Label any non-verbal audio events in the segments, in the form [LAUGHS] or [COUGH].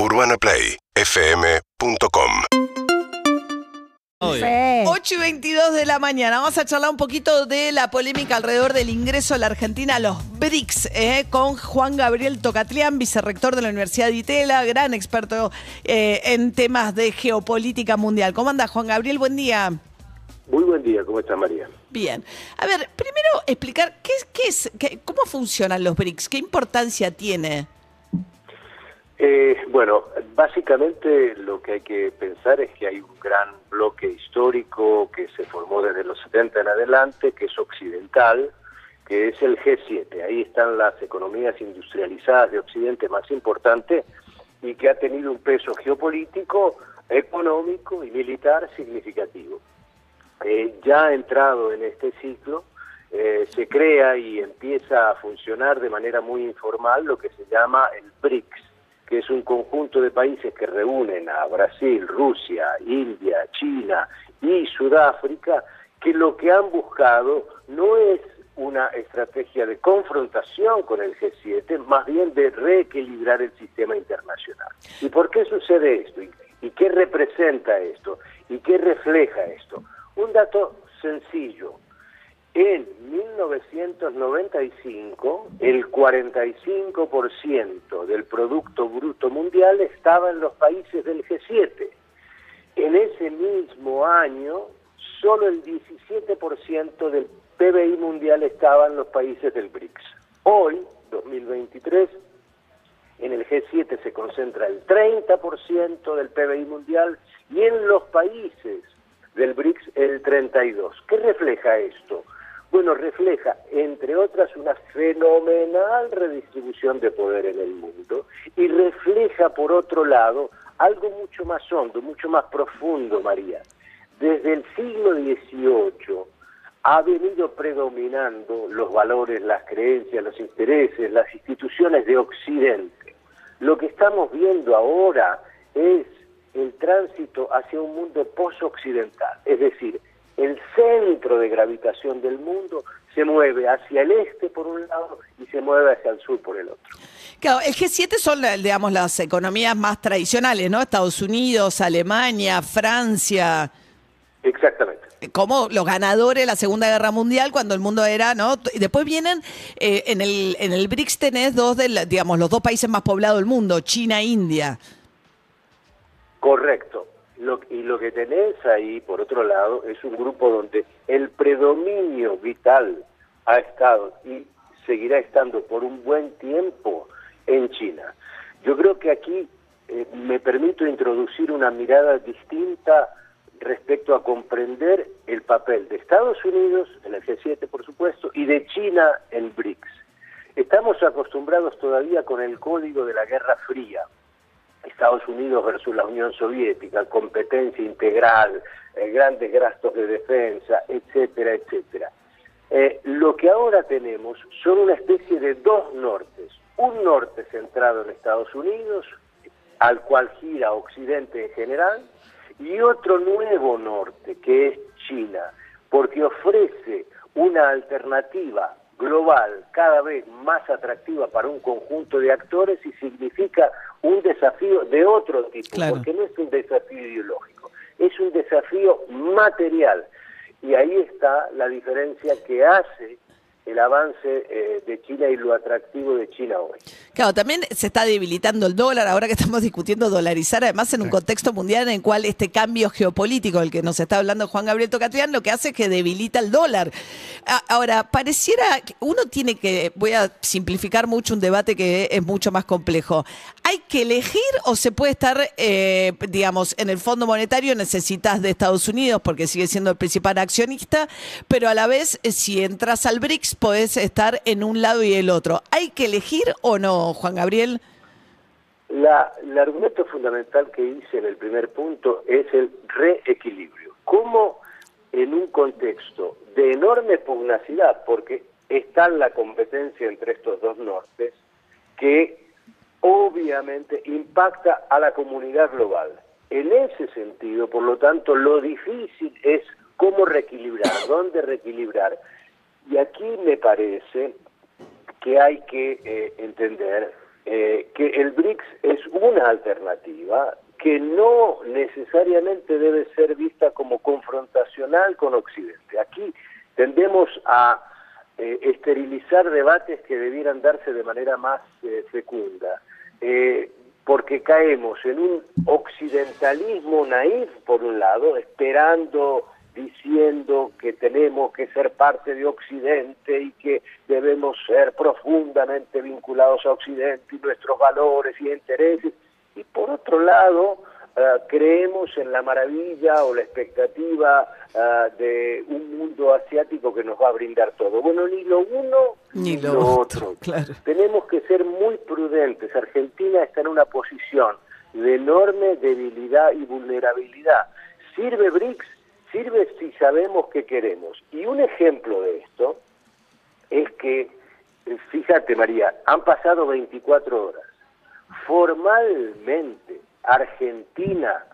UrbanaPlayFM.com 8 y 22 de la mañana. Vamos a charlar un poquito de la polémica alrededor del ingreso a la Argentina a los BRICS eh, con Juan Gabriel Tocatlián, vicerrector de la Universidad de Itela, gran experto eh, en temas de geopolítica mundial. ¿Cómo anda Juan Gabriel? Buen día. Muy buen día, ¿cómo está María? Bien. A ver, primero explicar qué, qué es, qué, cómo funcionan los BRICS, qué importancia tiene. Eh, bueno, básicamente lo que hay que pensar es que hay un gran bloque histórico que se formó desde los 70 en adelante, que es occidental, que es el G7. Ahí están las economías industrializadas de Occidente más importantes y que ha tenido un peso geopolítico, económico y militar significativo. Eh, ya entrado en este ciclo, eh, se crea y empieza a funcionar de manera muy informal lo que se llama el BRICS que es un conjunto de países que reúnen a Brasil, Rusia, India, China y Sudáfrica, que lo que han buscado no es una estrategia de confrontación con el G7, más bien de reequilibrar el sistema internacional. ¿Y por qué sucede esto? ¿Y, qué representa esto? ¿Y qué refleja esto? Un dato sencillo. En 1995, el 45% del Producto Bruto Mundial estaba en los países del G7. En ese mismo año, solo el 17% del PBI mundial estaba en los países del BRICS. Hoy, 2023, en el G7 se concentra el 30% del PBI mundial y en los países del BRICS el 32%. ¿Qué refleja esto? Bueno, refleja, entre otras, una fenomenal redistribución de poder en el mundo y refleja, por otro lado, algo mucho más hondo, mucho más profundo, María. Desde el siglo XVIII ha venido predominando los valores, las creencias, los intereses, las instituciones de Occidente. Lo que estamos viendo ahora es el tránsito hacia un mundo post-occidental, es decir, el centro de gravitación del mundo se mueve hacia el este por un lado y se mueve hacia el sur por el otro. Claro, el G7 son, digamos, las economías más tradicionales, ¿no? Estados Unidos, Alemania, Francia. Exactamente. Como los ganadores de la Segunda Guerra Mundial, cuando el mundo era, ¿no? Y después vienen, eh, en, el, en el BRICS tenés dos, de, digamos, los dos países más poblados del mundo, China e India. Correcto y lo que tenés ahí, por otro lado, es un grupo donde el predominio vital ha estado y seguirá estando por un buen tiempo en China. Yo creo que aquí eh, me permito introducir una mirada distinta respecto a comprender el papel de Estados Unidos en el G7, por supuesto, y de China en BRICS. Estamos acostumbrados todavía con el código de la Guerra Fría, Estados Unidos versus la Unión Soviética, competencia integral, eh, grandes gastos de defensa, etcétera, etcétera. Eh, lo que ahora tenemos son una especie de dos nortes. Un norte centrado en Estados Unidos, al cual gira Occidente en general, y otro nuevo norte, que es China, porque ofrece una alternativa global cada vez más atractiva para un conjunto de actores y significa un desafío de otro tipo, porque no es un desafío ideológico, es un desafío material. Y ahí está la diferencia que hace el avance eh, de China y lo atractivo de China hoy. Claro, también se está debilitando el dólar, ahora que estamos discutiendo dolarizar, además en un contexto mundial en el cual este cambio geopolítico, el que nos está hablando Juan Gabriel Tocatrián, lo que hace es que debilita el dólar. Ahora, pareciera que uno tiene que, voy a simplificar mucho un debate que es mucho más complejo. ¿Hay que elegir o se puede estar, eh, digamos, en el Fondo Monetario necesitas de Estados Unidos porque sigue siendo el principal accionista, pero a la vez, eh, si entras al BRICS, podés estar en un lado y el otro. ¿Hay que elegir o no, Juan Gabriel? La, el argumento fundamental que hice en el primer punto es el reequilibrio. ¿Cómo en un contexto de enorme pugnacidad, porque está la competencia entre estos dos nortes, que obviamente impacta a la comunidad global. En ese sentido, por lo tanto, lo difícil es cómo reequilibrar, dónde reequilibrar. Y aquí me parece que hay que eh, entender eh, que el BRICS es una alternativa que no necesariamente debe ser vista como confrontacional con Occidente. Aquí tendemos a eh, esterilizar debates que debieran darse de manera más eh, fecunda, eh, porque caemos en un occidentalismo naif, por un lado, esperando diciendo que tenemos que ser parte de Occidente y que debemos ser profundamente vinculados a Occidente y nuestros valores y intereses, y por otro lado, eh, creemos en la maravilla o la expectativa eh, de un mundo asiático que nos va a brindar todo. Bueno, ni lo uno ni, lo, otro. Tenemos que ser muy prudentes. Argentina está en una posición de enorme debilidad y vulnerabilidad. ¿Sirve BRICS? Sirve si sabemos qué queremos. Y un ejemplo de esto es que, fíjate María, han pasado 24 horas. Formalmente, Argentina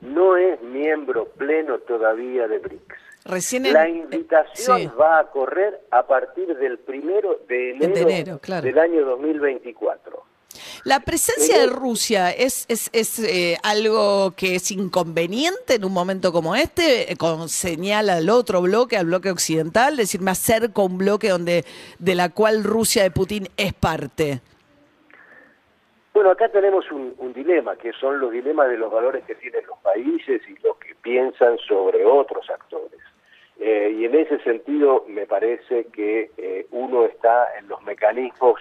no es miembro pleno todavía de BRICS. Recién La invitación va a correr a partir del primero de enero, del año 2024. ¿La presencia de Rusia es, es, es eh, algo que es inconveniente en un momento como este, eh, con señal al otro bloque, al bloque occidental, es decir, me acerco a un bloque donde de la cual Rusia de Putin es parte? Bueno, acá tenemos un, dilema, que son los dilemas de los valores que tienen los países y lo que piensan sobre otros actores. Eh, y en ese sentido me parece que eh, uno está en los mecanismos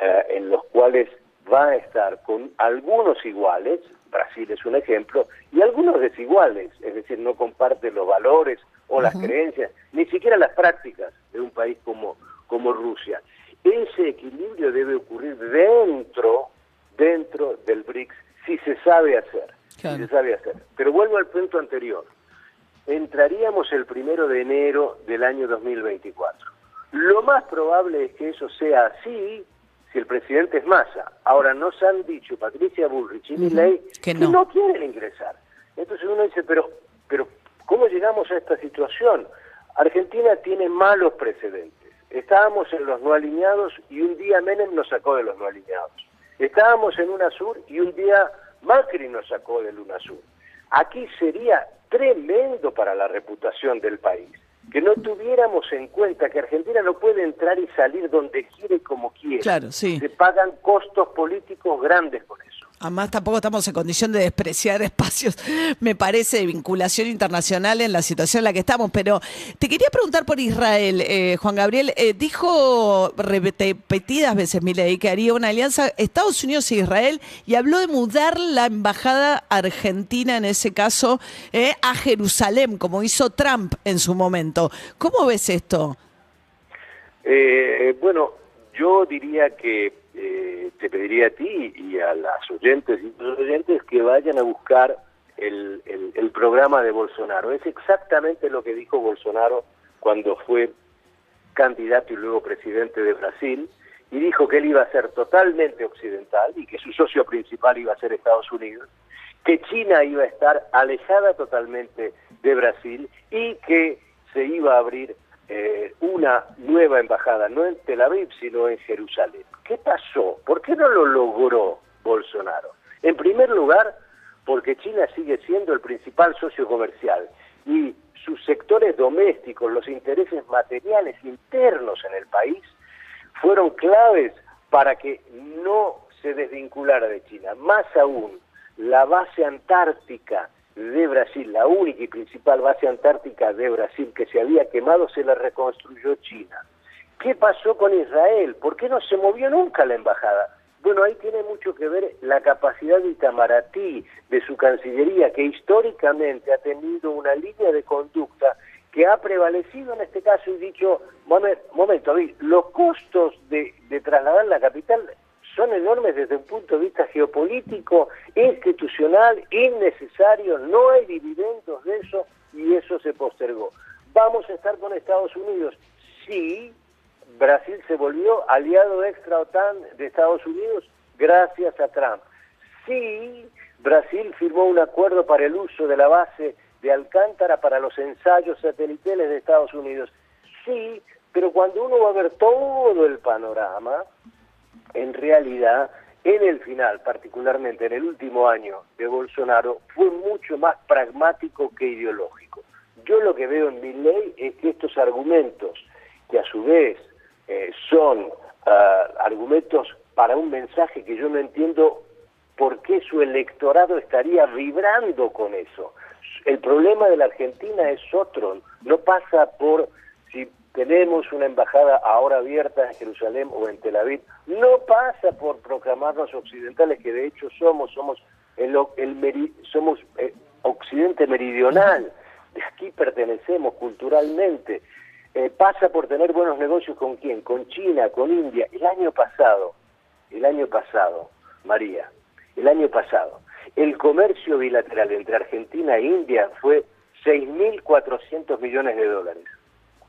eh, en los cuales va a estar con algunos iguales, Brasil es un ejemplo, y algunos desiguales, es decir, no comparte los valores o las creencias, ni siquiera las prácticas de un país como, como Rusia. Ese equilibrio debe ocurrir dentro dentro del BRICS si se sabe hacer. Si se sabe hacer. Pero vuelvo al punto anterior. Entraríamos el primero de enero del año 2024. Lo más probable es que eso sea así si el presidente es Massa. Ahora nos han dicho Patricia Bullrich y Milley que, no. no quieren ingresar. Entonces uno dice, pero, pero ¿cómo llegamos a esta situación? Argentina tiene malos precedentes. Estábamos en los no alineados y un día Menem nos sacó de los no alineados. Estábamos en UNASUR y un día Macri nos sacó del UNASUR. Aquí sería tremendo para la reputación del país que no tuviéramos en cuenta que Argentina no puede entrar y salir donde quiere como quiere. Claro, sí. Se pagan costos políticos grandes con eso. Además, tampoco estamos en condición de despreciar [LAUGHS] espacios, me parece, de vinculación internacional en la situación en la que estamos. Pero te quería preguntar por Israel, eh, Juan Gabriel. Eh, dijo repetidas veces Milei que haría una alianza Estados Unidos e Israel y habló de mudar la embajada argentina, en ese caso, eh, a Jerusalén, como hizo Trump en su momento. ¿Cómo ves esto? bueno, yo diría que eh, te pediría a ti y a las oyentes y los oyentes que vayan a buscar el, el, programa de Bolsonaro. Es exactamente lo que dijo Bolsonaro cuando fue candidato y luego presidente de Brasil, y dijo que él iba a ser totalmente occidental y que su socio principal iba a ser Estados Unidos, que China iba a estar alejada totalmente de Brasil y que se iba a abrir eh, una nueva embajada, no en Tel Aviv, sino en Jerusalén. ¿Qué pasó? ¿Por qué no lo logró Bolsonaro? En primer lugar, porque China sigue siendo el principal socio comercial y sus sectores domésticos, los intereses materiales internos en el país, fueron claves para que no se desvinculara de China. Más aún, la base antártica de Brasil, la única y principal base antártica de Brasil que se había quemado, se la reconstruyó China. ¿Qué pasó con Israel? ¿Por qué no se movió nunca la embajada? Bueno, ahí tiene mucho que ver la capacidad de Itamaraty, de su Cancillería, que históricamente ha tenido una línea de conducta que ha prevalecido en este caso y dicho, momento, momento los costos de, de trasladar la capital son enormes desde un punto de vista geopolítico, institucional, innecesario, no hay dividendos de eso y eso se postergó. ¿Vamos a estar con Estados Unidos? Sí, Brasil se volvió aliado extra OTAN de Estados Unidos gracias a Trump. Sí, Brasil firmó un acuerdo para el uso de la base de Alcántara para los ensayos satelitales de Estados Unidos. Sí, pero cuando uno va a ver todo el panorama, en realidad en el final, particularmente en el último año de Bolsonaro, fue mucho más pragmático que ideológico. Yo lo que veo en mi ley es que estos argumentos, que a su vez eh, son ah, argumentos para un mensaje que yo no entiendo por qué su electorado estaría vibrando con eso. El problema de la Argentina es otro, no pasa por si tenemos una embajada ahora abierta en Jerusalén o en Tel Aviv, no pasa por proclamarnos occidentales, que de hecho somos, somos el, el somos eh, occidente meridional, de aquí pertenecemos culturalmente, eh, pasa por tener buenos negocios con quién, con China, con India. El año pasado, el año pasado, María, el año pasado, el comercio bilateral entre Argentina e India fue 6.400 millones de dólares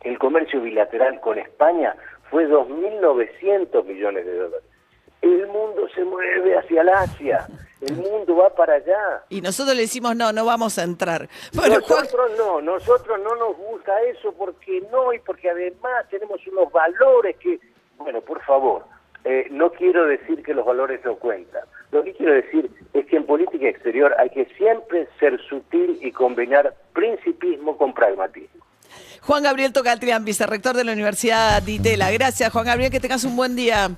el comercio bilateral con España fue 2.900 millones de dólares. El mundo se mueve hacia el Asia, el mundo va para allá. Y nosotros le decimos, no, no vamos a entrar. nosotros no, nosotros no nos gusta eso porque no, y porque además tenemos unos valores que, bueno, por favor, eh, no quiero decir que los valores no cuentan. Lo que quiero decir es que en política exterior hay que siempre ser sutil y combinar principismo con pragmatismo. Juan Gabriel Tocatrián, vicerrector de la Universidad de Itela. Gracias, Juan Gabriel, que tengas un buen día.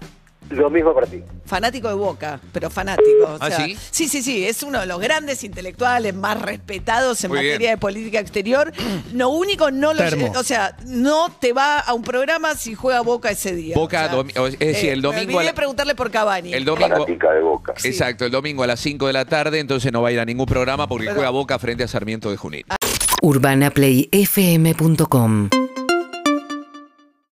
Lo mismo para ti. Fanático de Boca, pero fanático. ¿Ah, sí? Sí, sí, sí. Es uno de los grandes intelectuales más respetados en materia de política exterior. Lo único, no lo. O sea, no te va a un programa si juega Boca ese día. Boca, es decir, el eh, domingo. Me preguntarle por Cavani. El domingo. Fanática de Boca. Exacto, el domingo a las 5 de la tarde, entonces no va a ir a ningún programa porque juega Boca frente a Sarmiento de Junín. UrbanaPlayFM.com